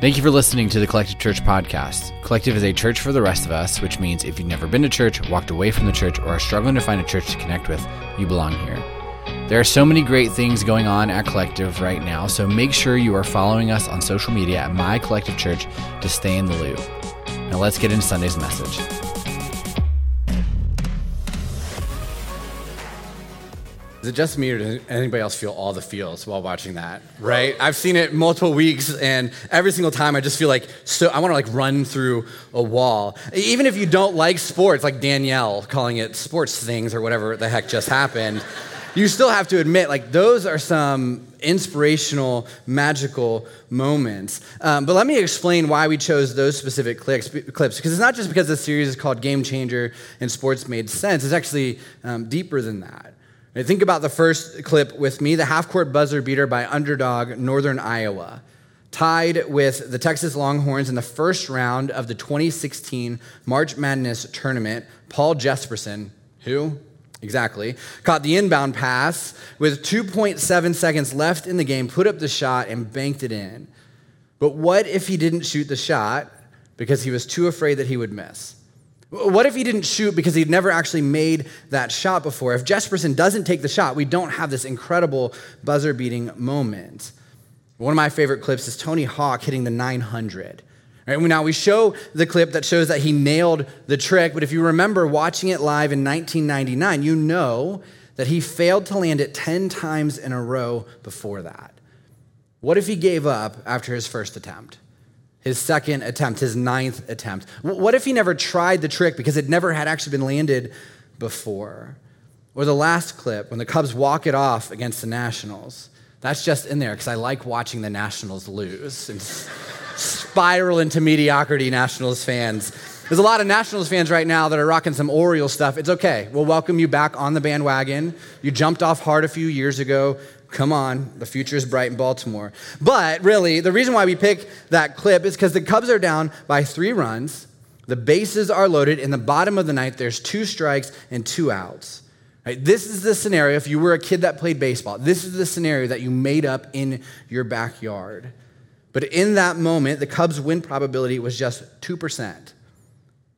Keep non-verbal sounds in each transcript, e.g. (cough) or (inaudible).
Thank you for listening to the Collective Church podcast. Collective is a church for the rest of us, which means if you've never been to church, walked away from the church, or are struggling to find a church to connect with, you belong here. There are so many great things going on at Collective right now, so make sure you are following us on social media at My Collective Church to stay in the loop. Now let's get into Sunday's message. Is it just me or does anybody else feel all the feels while watching that? Right? I've seen it multiple weeks and every single time I just feel like so I want to like run through a wall. Even if you don't like sports, like Danielle calling it sports things or whatever the heck just happened, you still have to admit like those are some inspirational, magical moments. Um, but let me explain why we chose those specific clips, because it's not just because the series is called Game Changer and sports made sense. It's actually um, deeper than that. Think about the first clip with me the half court buzzer beater by underdog Northern Iowa, tied with the Texas Longhorns in the first round of the 2016 March Madness tournament. Paul Jesperson, who? Exactly. Caught the inbound pass with 2.7 seconds left in the game, put up the shot, and banked it in. But what if he didn't shoot the shot because he was too afraid that he would miss? What if he didn't shoot because he'd never actually made that shot before? If Jesperson doesn't take the shot, we don't have this incredible buzzer beating moment. One of my favorite clips is Tony Hawk hitting the 900. Right, now we show the clip that shows that he nailed the trick, but if you remember watching it live in 1999, you know that he failed to land it 10 times in a row before that. What if he gave up after his first attempt? His second attempt, his ninth attempt? What if he never tried the trick because it never had actually been landed before? Or the last clip when the Cubs walk it off against the Nationals. That's just in there because I like watching the Nationals lose and spiral into mediocrity, Nationals fans. There's a lot of Nationals fans right now that are rocking some Orioles stuff. It's okay. We'll welcome you back on the bandwagon. You jumped off hard a few years ago. Come on, the future is bright in Baltimore. But really, the reason why we pick that clip is because the Cubs are down by three runs. The bases are loaded. In the bottom of the ninth, there's two strikes and two outs. Right? This is the scenario, if you were a kid that played baseball, this is the scenario that you made up in your backyard. But in that moment, the Cubs' win probability was just 2%.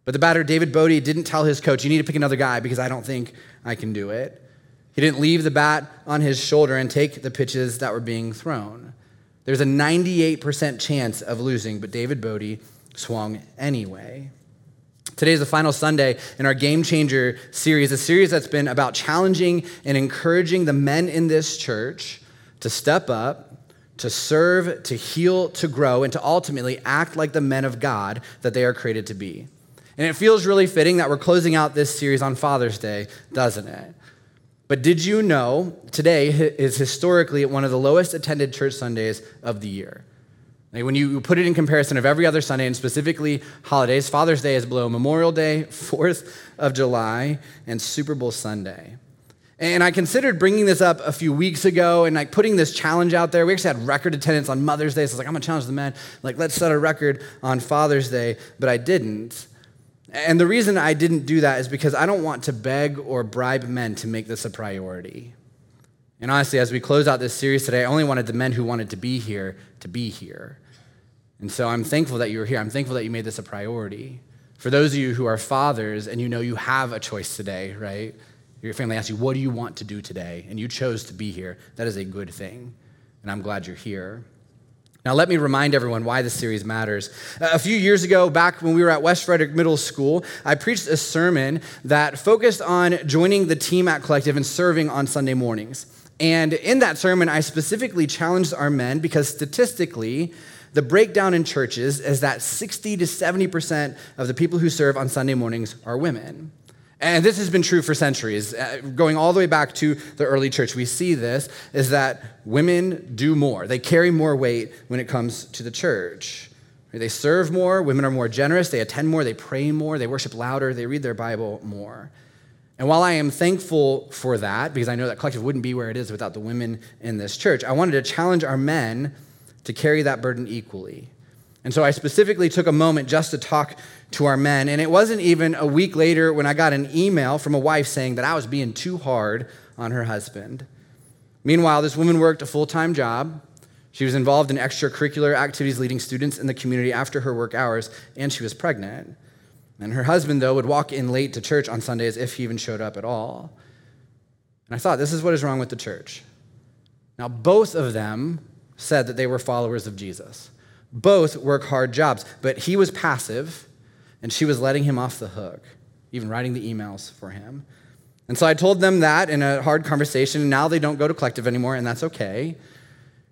But the batter, David Bote, didn't tell his coach, you need to pick another guy because I don't think I can do it. He didn't leave the bat on his shoulder and take the pitches that were being thrown. There's a 98% chance of losing, but David Bote swung anyway. Today is the final Sunday in our Game Changer series, a series that's been about challenging and encouraging the men in this church to step up, to serve, to heal, to grow, and to ultimately act like the men of God that they are created to be. And it feels really fitting that we're closing out this series on Father's Day, doesn't it? But did you know today is historically one of the lowest attended church Sundays of the year? When you put it in comparison of every other Sunday and specifically holidays, Father's Day is below Memorial Day, (laughs) 4th of July, and Super Bowl Sunday. And I considered bringing this up a few weeks ago and like putting this challenge out there. We actually had record attendance on Mother's Day. So I was like, I'm gonna challenge the men. Like, let's set a record on Father's Day. But I didn't. And the reason I didn't do that is because I don't want to beg or bribe men to make this a priority. And honestly, as we close out this series today, I only wanted the men who wanted to be here to be here. And so I'm thankful that you're here. I'm thankful that you made this a priority. For those of you who are fathers and you know you have a choice today, right? Your family asks you, What do you want to do today? And you chose to be here. That is a good thing. And I'm glad you're here. Now, let me remind everyone why this series matters. A few years ago, back when we were at West Frederick Middle School, I preached a sermon that focused on joining the team at Collective and serving on Sunday mornings. And in that sermon, I specifically challenged our men because statistically, the breakdown in churches is that 60 to 70% of the people who serve on Sunday mornings are women. And this has been true for centuries. Uh, going all the way back to the early church, we see this is that women do more. They carry more weight when it comes to the church. They serve more, women are more generous, they attend more, they pray more, they worship louder, they read their Bible more. And while I am thankful for that, because I know that collective wouldn't be where it is without the women in this church, I wanted to challenge our men to carry that burden equally. And so I specifically took a moment just to talk to our men. And it wasn't even a week later when I got an email from a wife saying that I was being too hard on her husband. Meanwhile, this woman worked a full time job. She was involved in extracurricular activities leading students in the community after her work hours, and she was pregnant. And her husband, though, would walk in late to church on Sundays if he even showed up at all. And I thought, this is what is wrong with the church. Now, both of them said that they were followers of Jesus. Both work hard jobs, but he was passive, and she was letting him off the hook, even writing the emails for him. And so I told them that in a hard conversation, and now they don't go to collective anymore, and that's okay,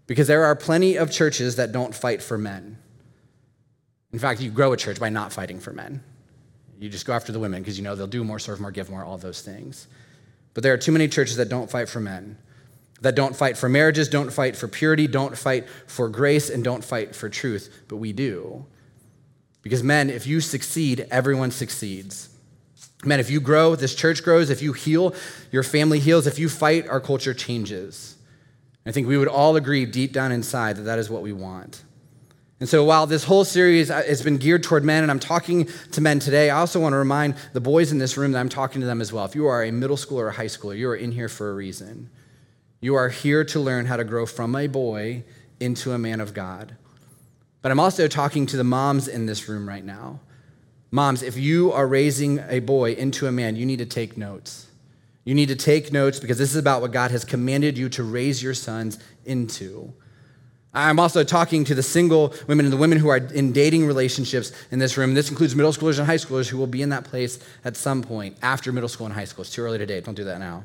because there are plenty of churches that don't fight for men. In fact, you grow a church by not fighting for men. You just go after the women because you know they'll do more, serve more, give more, all those things. But there are too many churches that don't fight for men, that don't fight for marriages, don't fight for purity, don't fight for grace, and don't fight for truth. But we do. Because, men, if you succeed, everyone succeeds. Men, if you grow, this church grows. If you heal, your family heals. If you fight, our culture changes. I think we would all agree deep down inside that that is what we want. And so while this whole series uh, has been geared toward men, and I'm talking to men today, I also want to remind the boys in this room that I'm talking to them as well. If you are a middle schooler or a high schooler, you are in here for a reason. You are here to learn how to grow from a boy into a man of God. But I'm also talking to the moms in this room right now. Moms, if you are raising a boy into a man, you need to take notes. You need to take notes because this is about what God has commanded you to raise your sons into. I'm also talking to the single women and the women who are in dating relationships in this room. This includes middle schoolers and high schoolers who will be in that place at some point after middle school and high school. It's too early to date. Don't do that now.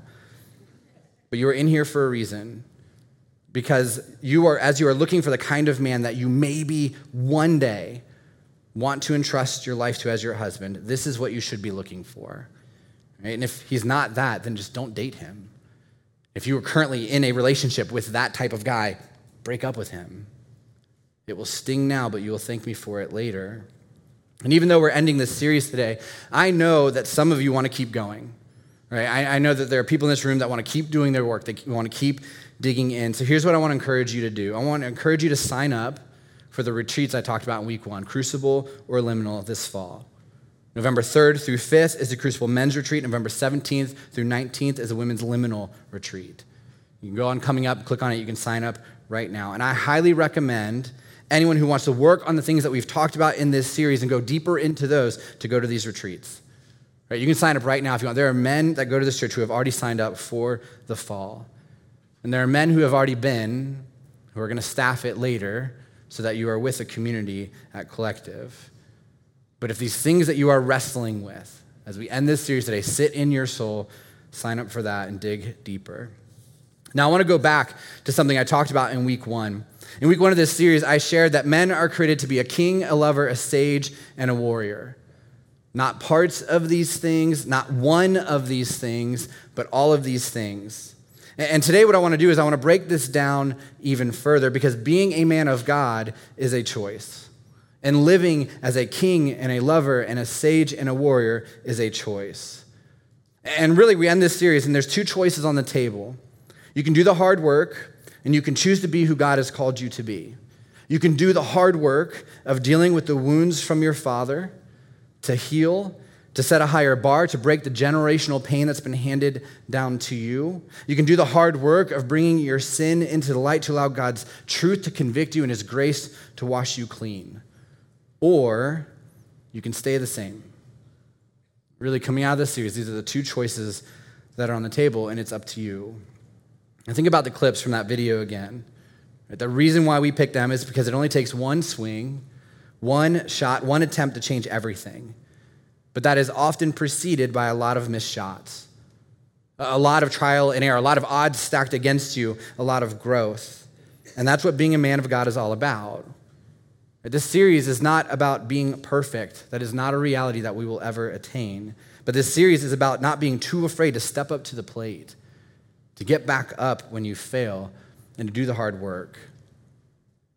But you are in here for a reason because you are, as you are looking for the kind of man that you maybe one day want to entrust your life to as your husband, this is what you should be looking for. Right? And if he's not that, then just don't date him. If you are currently in a relationship with that type of guy, break up with him. It will sting now, but you will thank me for it later. And even though we're ending this series today, I know that some of you want to keep going. Right? I, I know that there are people in this room that want to keep doing their work, they want to keep digging in. So here's what I want to encourage you to do I want to encourage you to sign up for the retreats I talked about in week one Crucible or Liminal this fall. November 3rd through 5th is the Crucible Men's Retreat. November 17th through 19th is the Women's Liminal Retreat. You can go on coming up, click on it, you can sign up right now. And I highly recommend anyone who wants to work on the things that we've talked about in this series and go deeper into those to go to these retreats. Right? You can sign up right now if you want. There are men that go to this church who have already signed up for the fall. And there are men who have already been, who are going to staff it later so that you are with a community at Collective. But if these things that you are wrestling with, as we end this series today, sit in your soul, sign up for that, and dig deeper. Now, I want to go back to something I talked about in week one. In week one of this series, I shared that men are created to be a king, a lover, a sage, and a warrior. Not parts of these things, not one of these things, but all of these things. And today, what I want to do is I want to break this down even further because being a man of God is a choice. And living as a king and a lover and a sage and a warrior is a choice. And really, we end this series, and there's two choices on the table. You can do the hard work, and you can choose to be who God has called you to be. You can do the hard work of dealing with the wounds from your father, to heal, to set a higher bar, to break the generational pain that's been handed down to you. You can do the hard work of bringing your sin into the light to allow God's truth to convict you and His grace to wash you clean. Or you can stay the same. Really, coming out of this series, these are the two choices that are on the table, and it's up to you. And think about the clips from that video again. The reason why we picked them is because it only takes one swing, one shot, one attempt to change everything. But that is often preceded by a lot of missed shots, a lot of trial and error, a lot of odds stacked against you, a lot of growth. And that's what being a man of God is all about. This series is not about being perfect. That is not a reality that we will ever attain. But this series is about not being too afraid to step up to the plate to get back up when you fail, and to do the hard work.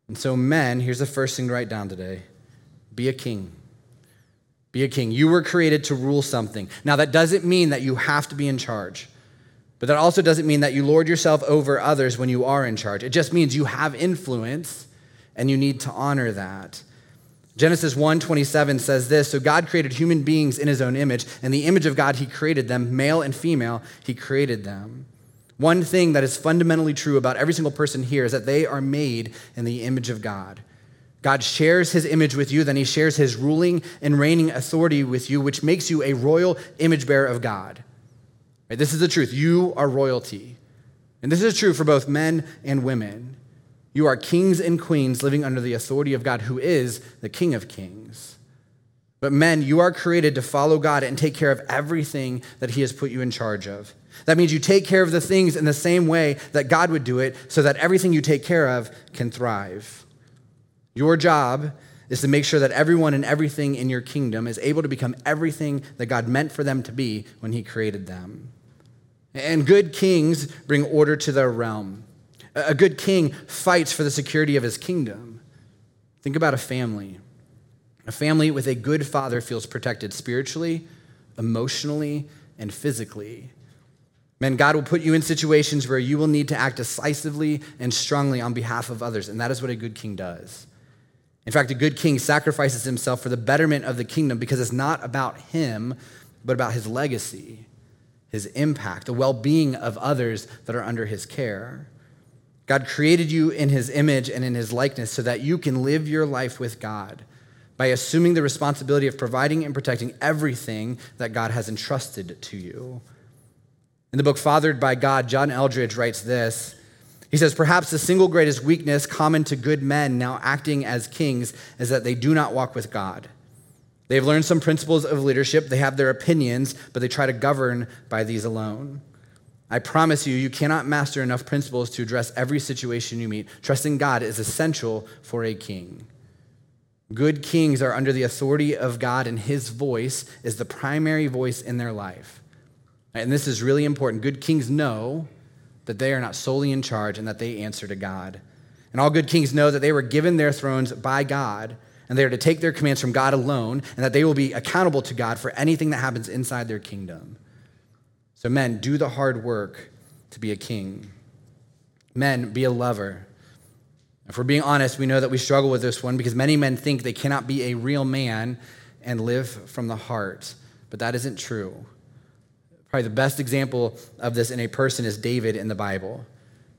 And so, men, here's the first thing to write down today be a king. Be a king. You were created to rule something. Now, that doesn't mean that you have to be in charge, but that also doesn't mean that you lord yourself over others when you are in charge. It just means you have influence and you need to honor that. Genesis 1:27 says this, so God created human beings in his own image, and the image of God he created them, male and female, he created them. One thing that is fundamentally true about every single person here is that they are made in the image of God. God shares his image with you, then he shares his ruling and reigning authority with you, which makes you a royal image bearer of God. Right? This is the truth. You are royalty. And this is true for both men and women. You are kings and queens living under the authority of God, who is the King of kings. But men, you are created to follow God and take care of everything that he has put you in charge of. That means you take care of the things in the same way that God would do it so that everything you take care of can thrive. Your job is to make sure that everyone and everything in your kingdom is able to become everything that God meant for them to be when He created them. And good kings bring order to their realm. A good king fights for the security of his kingdom. Think about a family. A family with a good father feels protected spiritually, emotionally, and physically. Man, God will put you in situations where you will need to act decisively and strongly on behalf of others, and that is what a good king does. In fact, a good king sacrifices himself for the betterment of the kingdom because it's not about him, but about his legacy, his impact, the well being of others that are under his care. God created you in his image and in his likeness so that you can live your life with God by assuming the responsibility of providing and protecting everything that God has entrusted to you. In the book Fathered by God, John Eldredge writes this. He says, Perhaps the single greatest weakness common to good men now acting as kings is that they do not walk with God. They've learned some principles of leadership, they have their opinions, but they try to govern by these alone. I promise you, you cannot master enough principles to address every situation you meet. Trusting God is essential for a king. Good kings are under the authority of God, and his voice is the primary voice in their life. And this is really important. Good kings know that they are not solely in charge and that they answer to God. And all good kings know that they were given their thrones by God and they are to take their commands from God alone and that they will be accountable to God for anything that happens inside their kingdom. So, men, do the hard work to be a king. Men, be a lover. If we're being honest, we know that we struggle with this one because many men think they cannot be a real man and live from the heart, but that isn't true. Probably the best example of this in a person is David in the Bible.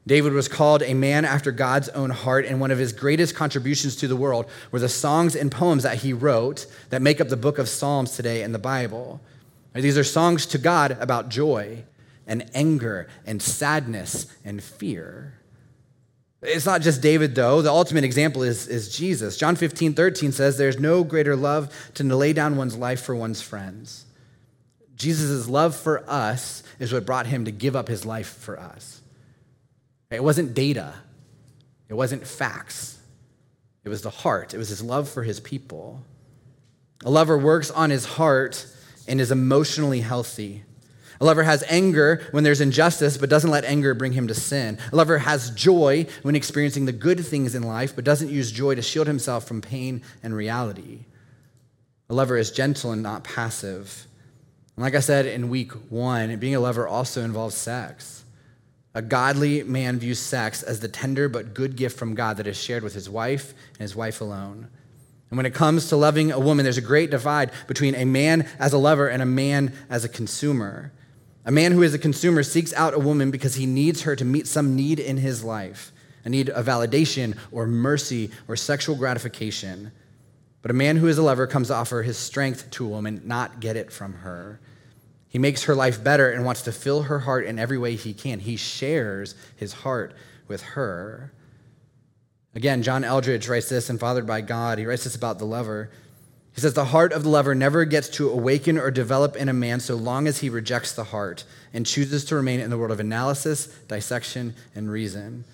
David was called a man after God's own heart, and one of his greatest contributions to the world were the songs and poems that he wrote that make up the book of Psalms today in the Bible. These are songs to God about joy and anger and sadness and fear. It's not just David, though. The ultimate example is, is Jesus. John 15, 13 says, There's no greater love than to lay down one's life for one's friends. Jesus' love for us is what brought him to give up his life for us. It wasn't data, it wasn't facts, it was the heart, it was his love for his people. A lover works on his heart and is emotionally healthy. A lover has anger when there's injustice, but doesn't let anger bring him to sin. A lover has joy when experiencing the good things in life, but doesn't use joy to shield himself from pain and reality. A lover is gentle and not passive. And like I said in week one, being a lover also involves sex. A godly man views sex as the tender but good gift from God that is shared with his wife and his wife alone. And when it comes to loving a woman, there's a great divide between a man as a lover and a man as a consumer. A man who is a consumer seeks out a woman because he needs her to meet some need in his life a need of validation or mercy or sexual gratification. But a man who is a lover comes to offer his strength to a woman, not get it from her. He makes her life better and wants to fill her heart in every way he can. He shares his heart with her. Again, John Eldredge writes this in Fathered by God. He writes this about the lover. He says, The heart of the lover never gets to awaken or develop in a man so long as he rejects the heart and chooses to remain in the world of analysis, dissection, and reason.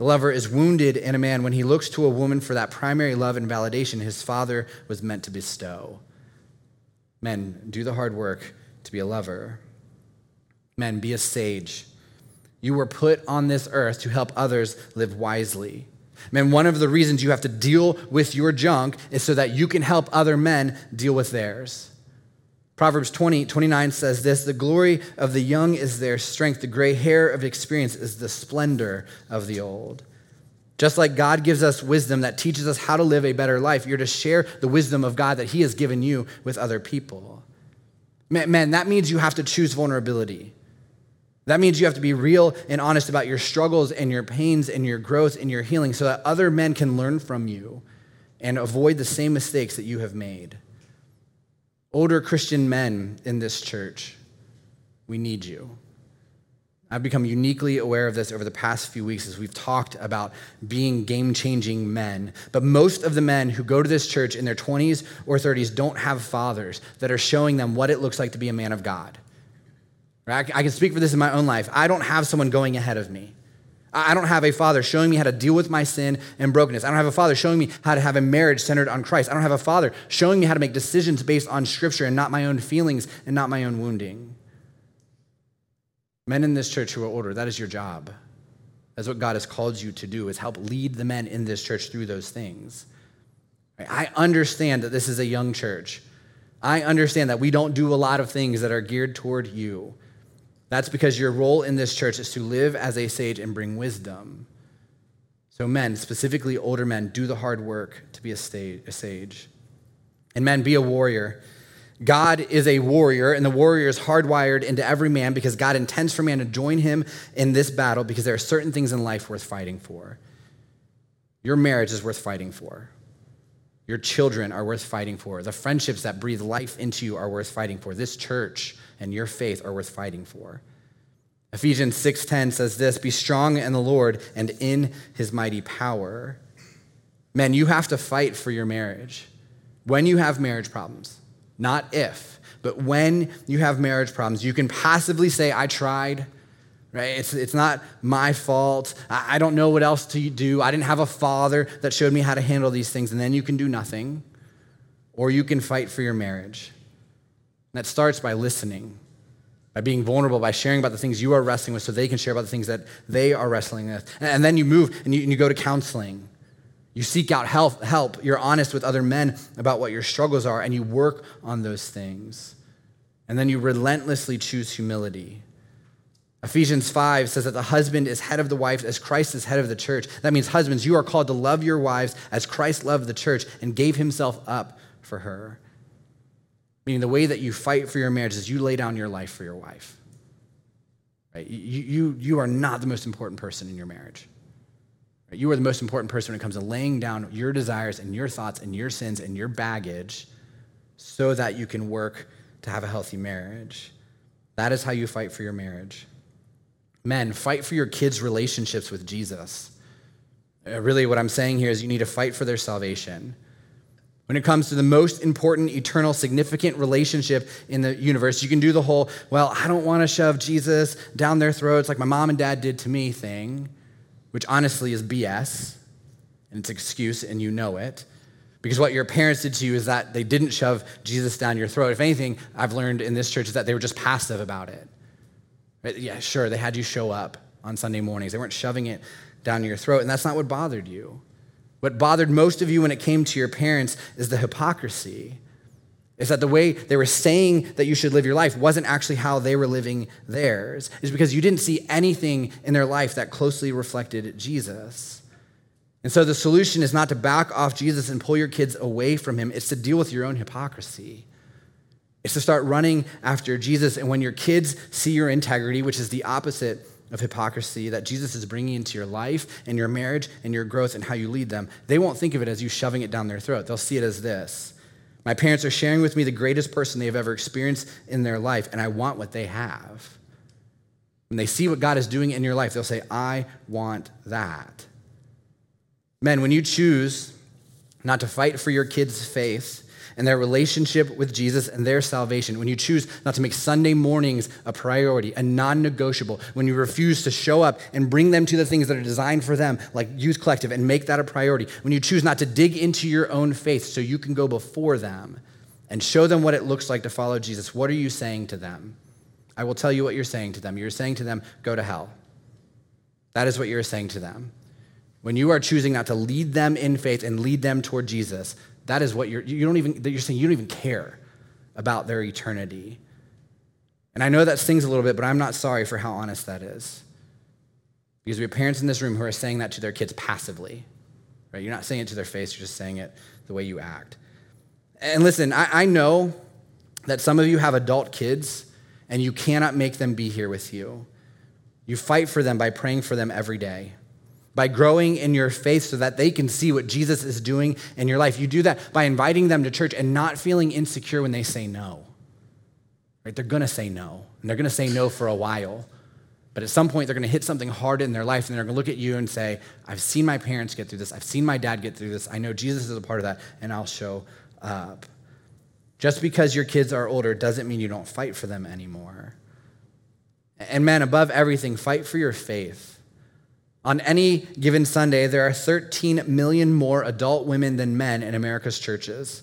The lover is wounded in a man when he looks to a woman for that primary love and validation his father was meant to bestow. Men, do the hard work to be a lover. Men, be a sage. You were put on this earth to help others live wisely. Men, one of the reasons you have to deal with your junk is so that you can help other men deal with theirs. Proverbs 20, 29 says this The glory of the young is their strength, the gray hair of experience is the splendor of the old. Just like God gives us wisdom that teaches us how to live a better life, you're to share the wisdom of God that He has given you with other people. Man, that means you have to choose vulnerability. That means you have to be real and honest about your struggles and your pains and your growth and your healing so that other men can learn from you and avoid the same mistakes that you have made. Older Christian men in this church, we need you. I've become uniquely aware of this over the past few weeks as we've talked about being game changing men. But most of the men who go to this church in their 20s or 30s don't have fathers that are showing them what it looks like to be a man of God. I can speak for this in my own life. I don't have someone going ahead of me. I don't have a father showing me how to deal with my sin and brokenness. I don't have a father showing me how to have a marriage centered on Christ. I don't have a father showing me how to make decisions based on scripture and not my own feelings and not my own wounding. Men in this church who are older, that is your job. That's what God has called you to do is help lead the men in this church through those things. I understand that this is a young church. I understand that we don't do a lot of things that are geared toward you. That's because your role in this church is to live as a sage and bring wisdom. So, men, specifically older men, do the hard work to be a, sage. And men, be a warrior. God is a warrior, and the warrior is hardwired into every man because God intends for man to join him in this battle because there are certain things in life worth fighting for. Your marriage is worth fighting for. Your children are worth fighting for. The friendships that breathe life into you are worth fighting for. This church and your faith are worth fighting for. Ephesians 6:10 says this, "Be strong in the Lord and in his mighty power." Men, you have to fight for your marriage. When you have marriage problems, not if, but when you have marriage problems, you can passively say, I tried, right? It's, it's not my fault. I, I don't know what else to do. I didn't have a father that showed me how to handle these things. And then you can do nothing, or you can fight for your marriage. That starts by listening, by being vulnerable, by sharing about the things you are wrestling with so they can share about the things that they are wrestling with. And then you move and you, and you go to counseling. You seek out help, help. You're honest with other men about what your struggles are, and you work on those things. And then you relentlessly choose humility. Ephesians 5 says that the husband is head of the wife as Christ is head of the church. That means, husbands, you are called to love your wives as Christ loved the church and gave himself up for her. Meaning, the way that you fight for your marriage is you lay down your life for your wife. Right? You, you, you are not the most important person in your marriage. You are the most important person when it comes to laying down your desires and your thoughts and your sins and your baggage so that you can work to have a healthy marriage. That is how you fight for your marriage. Men, fight for your kids' relationships with Jesus. Uh, really, what I'm saying here is you need to fight for their salvation. When it comes to the most important, eternal, significant relationship in the universe, you can do the whole, well, I don't want to shove Jesus down their throats like my mom and dad did to me thing, which honestly is BS, and it's excuse, and you know it. Because what your parents did to you is that they didn't shove Jesus down your throat. If anything, I've learned in this church is that they were just passive about it. Right? Yeah, sure, they had you show up on Sunday mornings. They weren't shoving it down your throat, and that's not what bothered you. What bothered most of you when it came to your parents is the hypocrisy. Is that the way they were saying that you should live your life wasn't actually how they were living theirs. Is because you didn't see anything in their life that closely reflected Jesus. And so the solution is not to back off Jesus and pull your kids away from him, it's to deal with your own hypocrisy. It's to start running after Jesus. And when your kids see your integrity, which is the opposite of hypocrisy that Jesus is bringing into your life and your marriage and your growth and how you lead them, they won't think of it as you shoving it down their throat. They'll see it as this My parents are sharing with me the greatest person they've ever experienced in their life, and I want what they have. When they see what God is doing in your life, they'll say, I want that. Men, when you choose not to fight for your kids' faith, and their relationship with Jesus and their salvation, when you choose not to make Sunday mornings a priority, a non negotiable, when you refuse to show up and bring them to the things that are designed for them, like Youth Collective, and make that a priority, when you choose not to dig into your own faith so you can go before them and show them what it looks like to follow Jesus, what are you saying to them? I will tell you what you're saying to them. You're saying to them, go to hell. That is what you're saying to them. When you are choosing not to lead them in faith and lead them toward Jesus, that is what you're, you don't even, you're saying you don't even care about their eternity. And I know that stings a little bit, but I'm not sorry for how honest that is. Because we have parents in this room who are saying that to their kids passively. Right? You're not saying it to their face, you're just saying it the way you act. And listen, I, I know that some of you have adult kids and you cannot make them be here with you. You fight for them by praying for them every day, by growing in your faith so that they can see what Jesus is doing in your life. You do that by inviting them to church and not feeling insecure when they say no. Right? They're going to say no, and they're going to say no for a while. But at some point, they're going to hit something hard in their life, and they're going to look at you and say, I've seen my parents get through this. I've seen my dad get through this. I know Jesus is a part of that, and I'll show up. Just because your kids are older doesn't mean you don't fight for them anymore. And man, above everything, fight for your faith. On any given Sunday, there are 13 million more adult women than men in America's churches.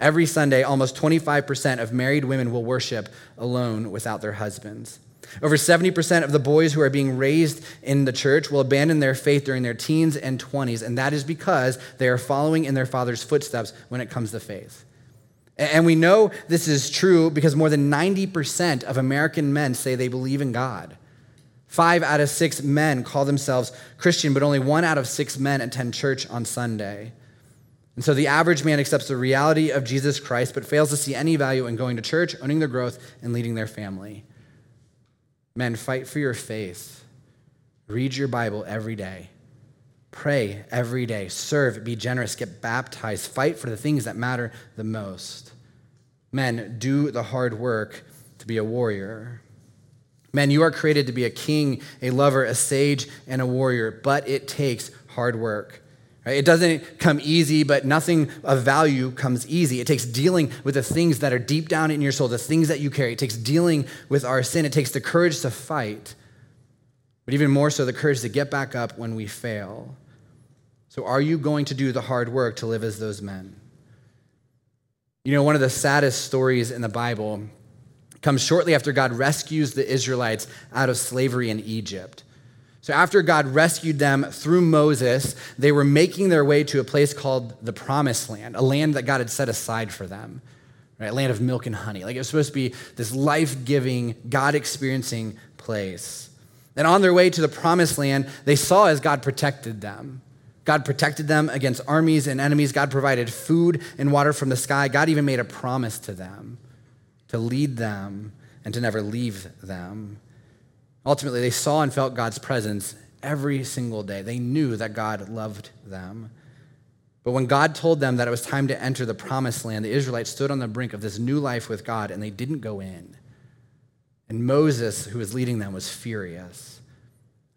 Every Sunday, almost 25% of married women will worship alone without their husbands. Over 70% of the boys who are being raised in the church will abandon their faith during their teens and 20s, and that is because they are following in their father's footsteps when it comes to faith. And we know this is true because more than 90% of American men say they believe in God. Five out of six men call themselves Christian, but only one out of six men attend church on Sunday. And so the average man accepts the reality of Jesus Christ, but fails to see any value in going to church, owning their growth, and leading their family. Men, fight for your faith. Read your Bible every day. Pray every day. Serve, be generous, get baptized. Fight for the things that matter the most. Men, do the hard work to be a warrior. Men, you are created to be a king, a lover, a sage, and a warrior, but it takes hard work. It doesn't come easy, but nothing of value comes easy. It takes dealing with the things that are deep down in your soul, the things that you carry. It takes dealing with our sin. It takes the courage to fight, but even more so, the courage to get back up when we fail. So, are you going to do the hard work to live as those men? You know, one of the saddest stories in the Bible comes shortly after God rescues the Israelites out of slavery in Egypt. So, after God rescued them through Moses, they were making their way to a place called the Promised Land, a land that God had set aside for them, right? A land of milk and honey. Like it was supposed to be this life giving, God experiencing place. And on their way to the Promised Land, they saw as God protected them. God protected them against armies and enemies. God provided food and water from the sky. God even made a promise to them to lead them and to never leave them. Ultimately, they saw and felt God's presence every single day. They knew that God loved them. But when God told them that it was time to enter the promised land, the Israelites stood on the brink of this new life with God and they didn't go in. And Moses, who was leading them, was furious.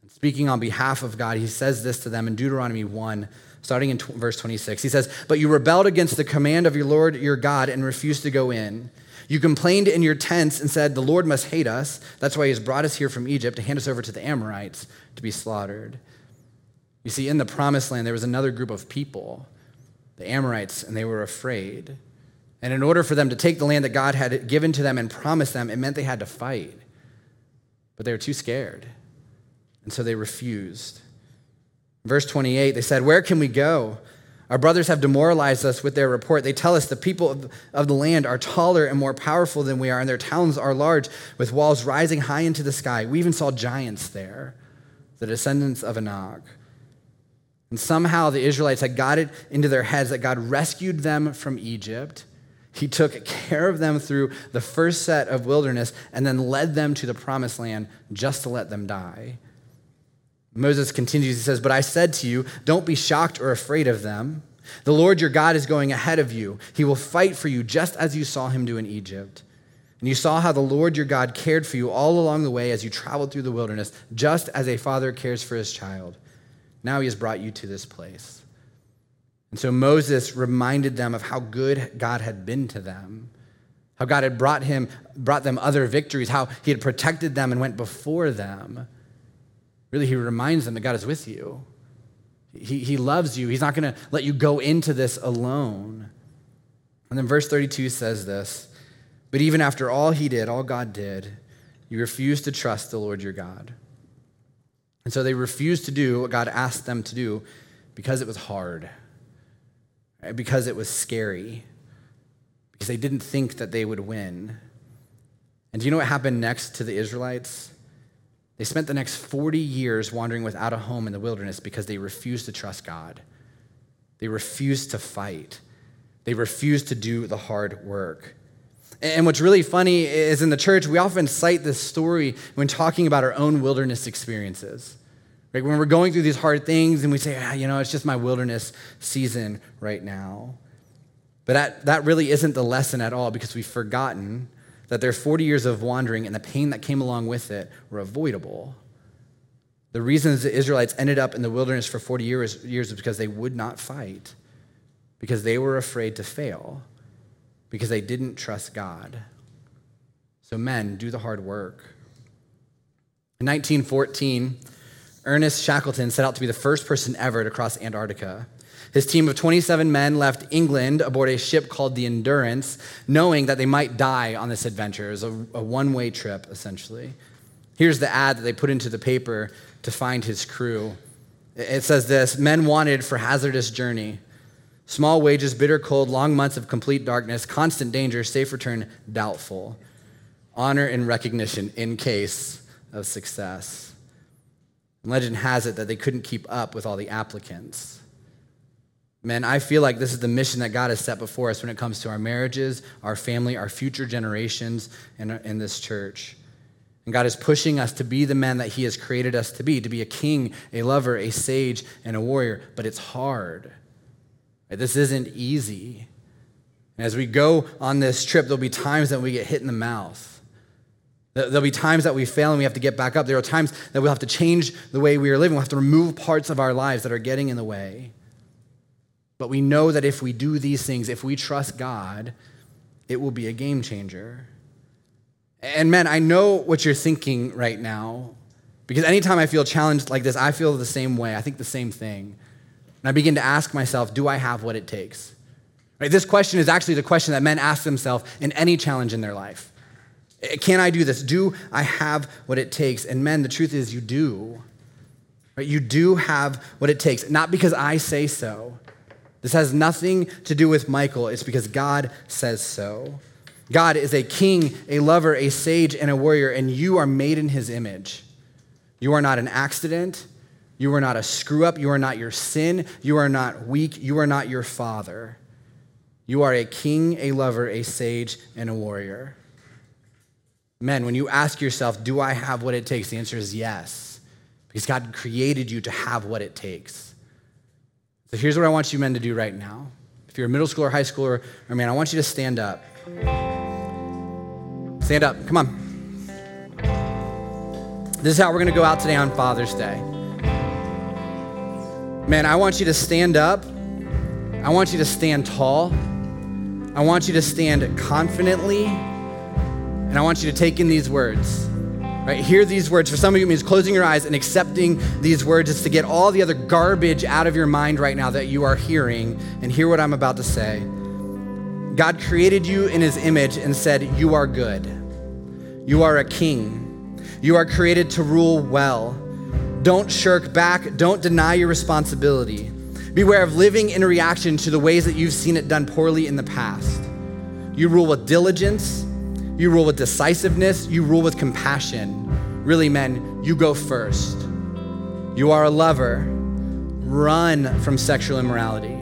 Speaking on behalf of God, he says this to them in Deuteronomy 1, starting in verse 26. He says, But you rebelled against the command of your Lord your God and refused to go in. You complained in your tents and said, The Lord must hate us. That's why he has brought us here from Egypt to hand us over to the Amorites to be slaughtered. You see, in the promised land, there was another group of people, the Amorites, and they were afraid. And in order for them to take the land that God had given to them and promised them, it meant they had to fight. But they were too scared. And so they refused. Verse 28, they said, Where can we go? Our brothers have demoralized us with their report. They tell us the people of, the land are taller and more powerful than we are, and their towns are large, with walls rising high into the sky. We even saw giants there, the descendants of Anak. And somehow the Israelites had got it into their heads that God rescued them from Egypt. He took care of them through the first set of wilderness and then led them to the promised land just to let them die. Moses continues, he says, But I said to you, don't be shocked or afraid of them. The Lord your God is going ahead of you. He will fight for you just as you saw him do in Egypt. And you saw how the Lord your God cared for you all along the way as you traveled through the wilderness, just as a father cares for his child. Now he has brought you to this place. And so Moses reminded them of how good God had been to them, how God had brought him brought them other victories, how he had protected them and went before them. Really, he reminds them that God is with you. He, he loves you. He's not going to let you go into this alone. And then verse 32 says this But even after all he did, all God did, you refused to trust the Lord your God. And so they refused to do what God asked them to do because it was hard, because it was scary, because they didn't think that they would win. And do you know what happened next to the Israelites? They spent the next 40 years wandering without a home in the wilderness because they refused to trust God. They refused to fight. They refused to do the hard work. And what's really funny is in the church, we often cite this story when talking about our own wilderness experiences. Right? When we're going through these hard things and we say, ah, you know, it's just my wilderness season right now. But that, that really isn't the lesson at all because we've forgotten that their 40 years of wandering and the pain that came along with it were avoidable. The reasons the Israelites ended up in the wilderness for 40 years, years was because they would not fight, because they were afraid to fail because they didn't trust God. So, men, do the hard work. In 1914, Ernest Shackleton set out to be the first person ever to cross Antarctica. His team of 27 men left England aboard a ship called the Endurance, knowing that they might die on this adventure. It was a, a one way trip, essentially. Here's the ad that they put into the paper to find his crew. It says this Men wanted for hazardous journey. Small wages, bitter cold, long months of complete darkness, constant danger, safe return doubtful. Honor and recognition in case of success. Legend has it that they couldn't keep up with all the applicants. Man, I feel like this is the mission that God has set before us when it comes to our marriages, our family, our future generations, and in this church. And God is pushing us to be the men that He has created us to be, to be a king, a lover, a sage, and a warrior. But it's hard. This isn't easy. And as we go on this trip, there'll be times that we get hit in the mouth. There'll be times that we fail and we have to get back up. There are times that we'll have to change the way we are living. We'll have to remove parts of our lives that are getting in the way. But we know that if we do these things, if we trust God, it will be a game changer. And men, I know what you're thinking right now because anytime I feel challenged like this, I feel the same way. I think the same thing. And I begin to ask myself, do I have what it takes? Right? This question is actually the question that men ask themselves in any challenge in their life. Eh, can I do this? Do I have what it takes? And men, the truth is you do. Right? You do have what it takes, not because I say so. This has nothing to do with Michael. It's because God says so. God is a king, a lover, a sage, and a warrior, and you are made in his image. You are not an accident. You are not a screw up. You are not your sin. You are not weak. You are not your father. You are a king, a lover, a sage, and a warrior. Men, when you ask yourself, Do I have what it takes? The answer is yes, because God created you to have what it takes. So here's what I want you men to do right now. If you're a middle schooler, high schooler, or man, I want you to stand up. Stand up. Come on. This is how we're going to go out today on Father's Day. Man, I want you to stand up. I want you to stand tall. I want you to stand confidently. And I want you to take in these words. Right? Hear these words. For some of you, it means closing your eyes and accepting these words. It's to get all the other garbage out of your mind right now that you are hearing and hear what I'm about to say. God created you in his image and said, You are good. You are a king. You are created to rule well. Don't shirk back. Don't deny your responsibility. Beware of living in reaction to the ways that you've seen it done poorly in the past. You rule with diligence. You rule with decisiveness. You rule with compassion. Really, men, you go first. You are a lover. Run from sexual immorality.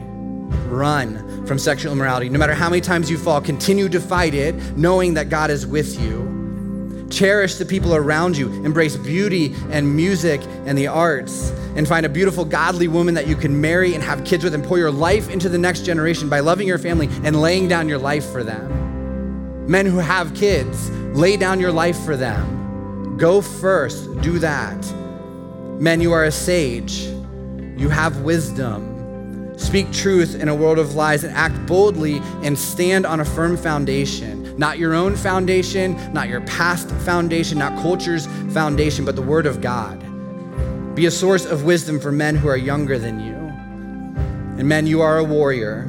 Run from sexual immorality. No matter how many times you fall, continue to fight it, knowing that God is with you. Cherish the people around you. Embrace beauty and music and the arts. And find a beautiful, godly woman that you can marry and have kids with and pour your life into the next generation by loving your family and laying down your life for them. Men who have kids, lay down your life for them. Go first, do that. Men, you are a sage. You have wisdom. Speak truth in a world of lies and act boldly and stand on a firm foundation. Not your own foundation, not your past foundation, not culture's foundation, but the Word of God. Be a source of wisdom for men who are younger than you. And men, you are a warrior.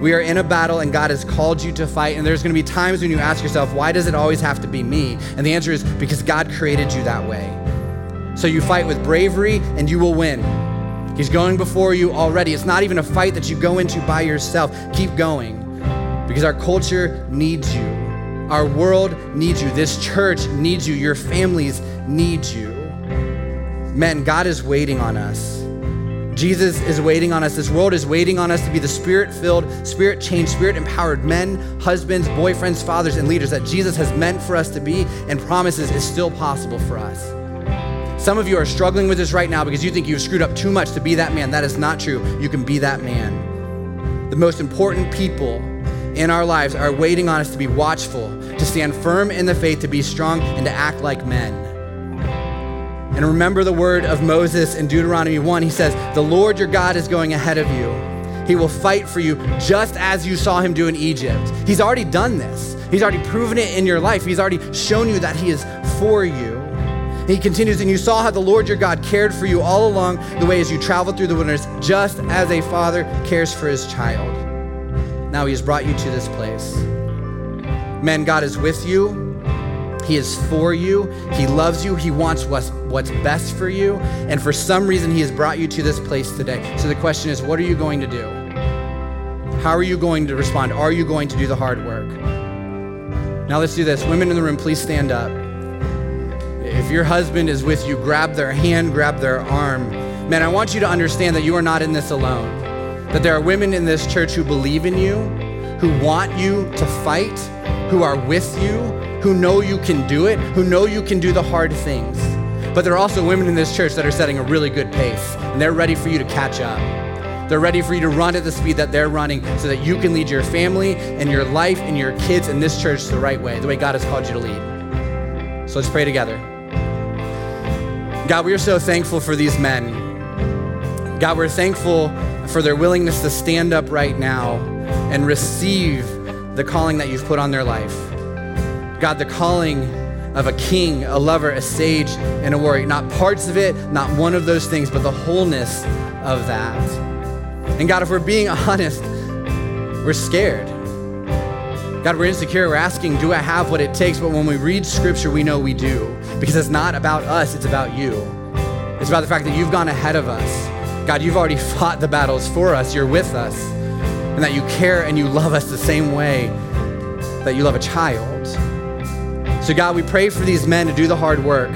We are in a battle and God has called you to fight. And there's going to be times when you ask yourself, why does it always have to be me? And the answer is because God created you that way. So you fight with bravery and you will win. He's going before you already. It's not even a fight that you go into by yourself. Keep going because our culture needs you. Our world needs you. This church needs you. Your families need you. Men, God is waiting on us. Jesus is waiting on us. This world is waiting on us to be the spirit filled, spirit changed, spirit empowered men, husbands, boyfriends, fathers, and leaders that Jesus has meant for us to be and promises is still possible for us. Some of you are struggling with this right now because you think you've screwed up too much to be that man. That is not true. You can be that man. The most important people in our lives are waiting on us to be watchful, to stand firm in the faith, to be strong, and to act like men. And remember the word of Moses in Deuteronomy 1. He says, The Lord your God is going ahead of you. He will fight for you just as you saw him do in Egypt. He's already done this. He's already proven it in your life. He's already shown you that he is for you. He continues, and you saw how the Lord your God cared for you all along the way as you traveled through the wilderness, just as a father cares for his child. Now he has brought you to this place. Men, God is with you. He is for you. He loves you. He wants what's, what's best for you. And for some reason, He has brought you to this place today. So the question is, what are you going to do? How are you going to respond? Are you going to do the hard work? Now let's do this. Women in the room, please stand up. If your husband is with you, grab their hand, grab their arm. Man, I want you to understand that you are not in this alone. That there are women in this church who believe in you, who want you to fight, who are with you, who know you can do it, who know you can do the hard things. But there are also women in this church that are setting a really good pace, and they're ready for you to catch up. They're ready for you to run at the speed that they're running so that you can lead your family and your life and your kids in this church the right way, the way God has called you to lead. So let's pray together. God, we are so thankful for these men. God, we're thankful for their willingness to stand up right now and receive the calling that you've put on their life. God, the calling of a king, a lover, a sage, and a warrior. Not parts of it, not one of those things, but the wholeness of that. And God, if we're being (laughs) honest, we're scared. God, we're insecure. We're asking, do I have what it takes? But when we read scripture, we know we do. Because it's not about us, it's about you. It's about the fact that you've gone ahead of us. God, you've already (laughs) fought the battles for us. You're with us. And that you care and you love us the same way that you love a child. So, God, we pray for these men to do the hard work.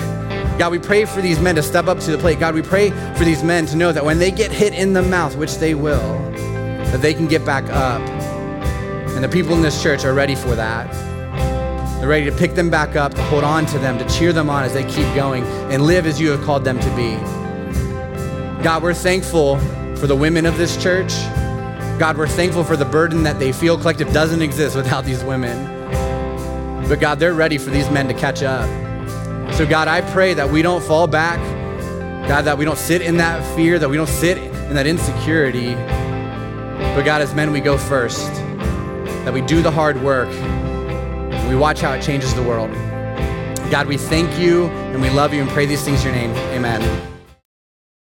God, we pray for these men to step up to the plate. God, we pray for these men to know that when they get hit in the mouth, which they will, that they can get back up. And the people in this church are ready for that. They're ready to pick them back up, to hold on to them, to cheer them on as they keep going and live as you have called them to be. God, we're thankful for the women of this church. God, we're thankful for the burden that they feel. Collective doesn't exist without these women. But God, they're ready for these men to catch up. So, God, I pray that we don't fall back. God, that we don't sit in that fear, that we don't sit in that insecurity. But, God, as men, we go first. That we do the hard work. And we watch how it changes the world. God, we thank you and we love you and pray these things in your name. Amen.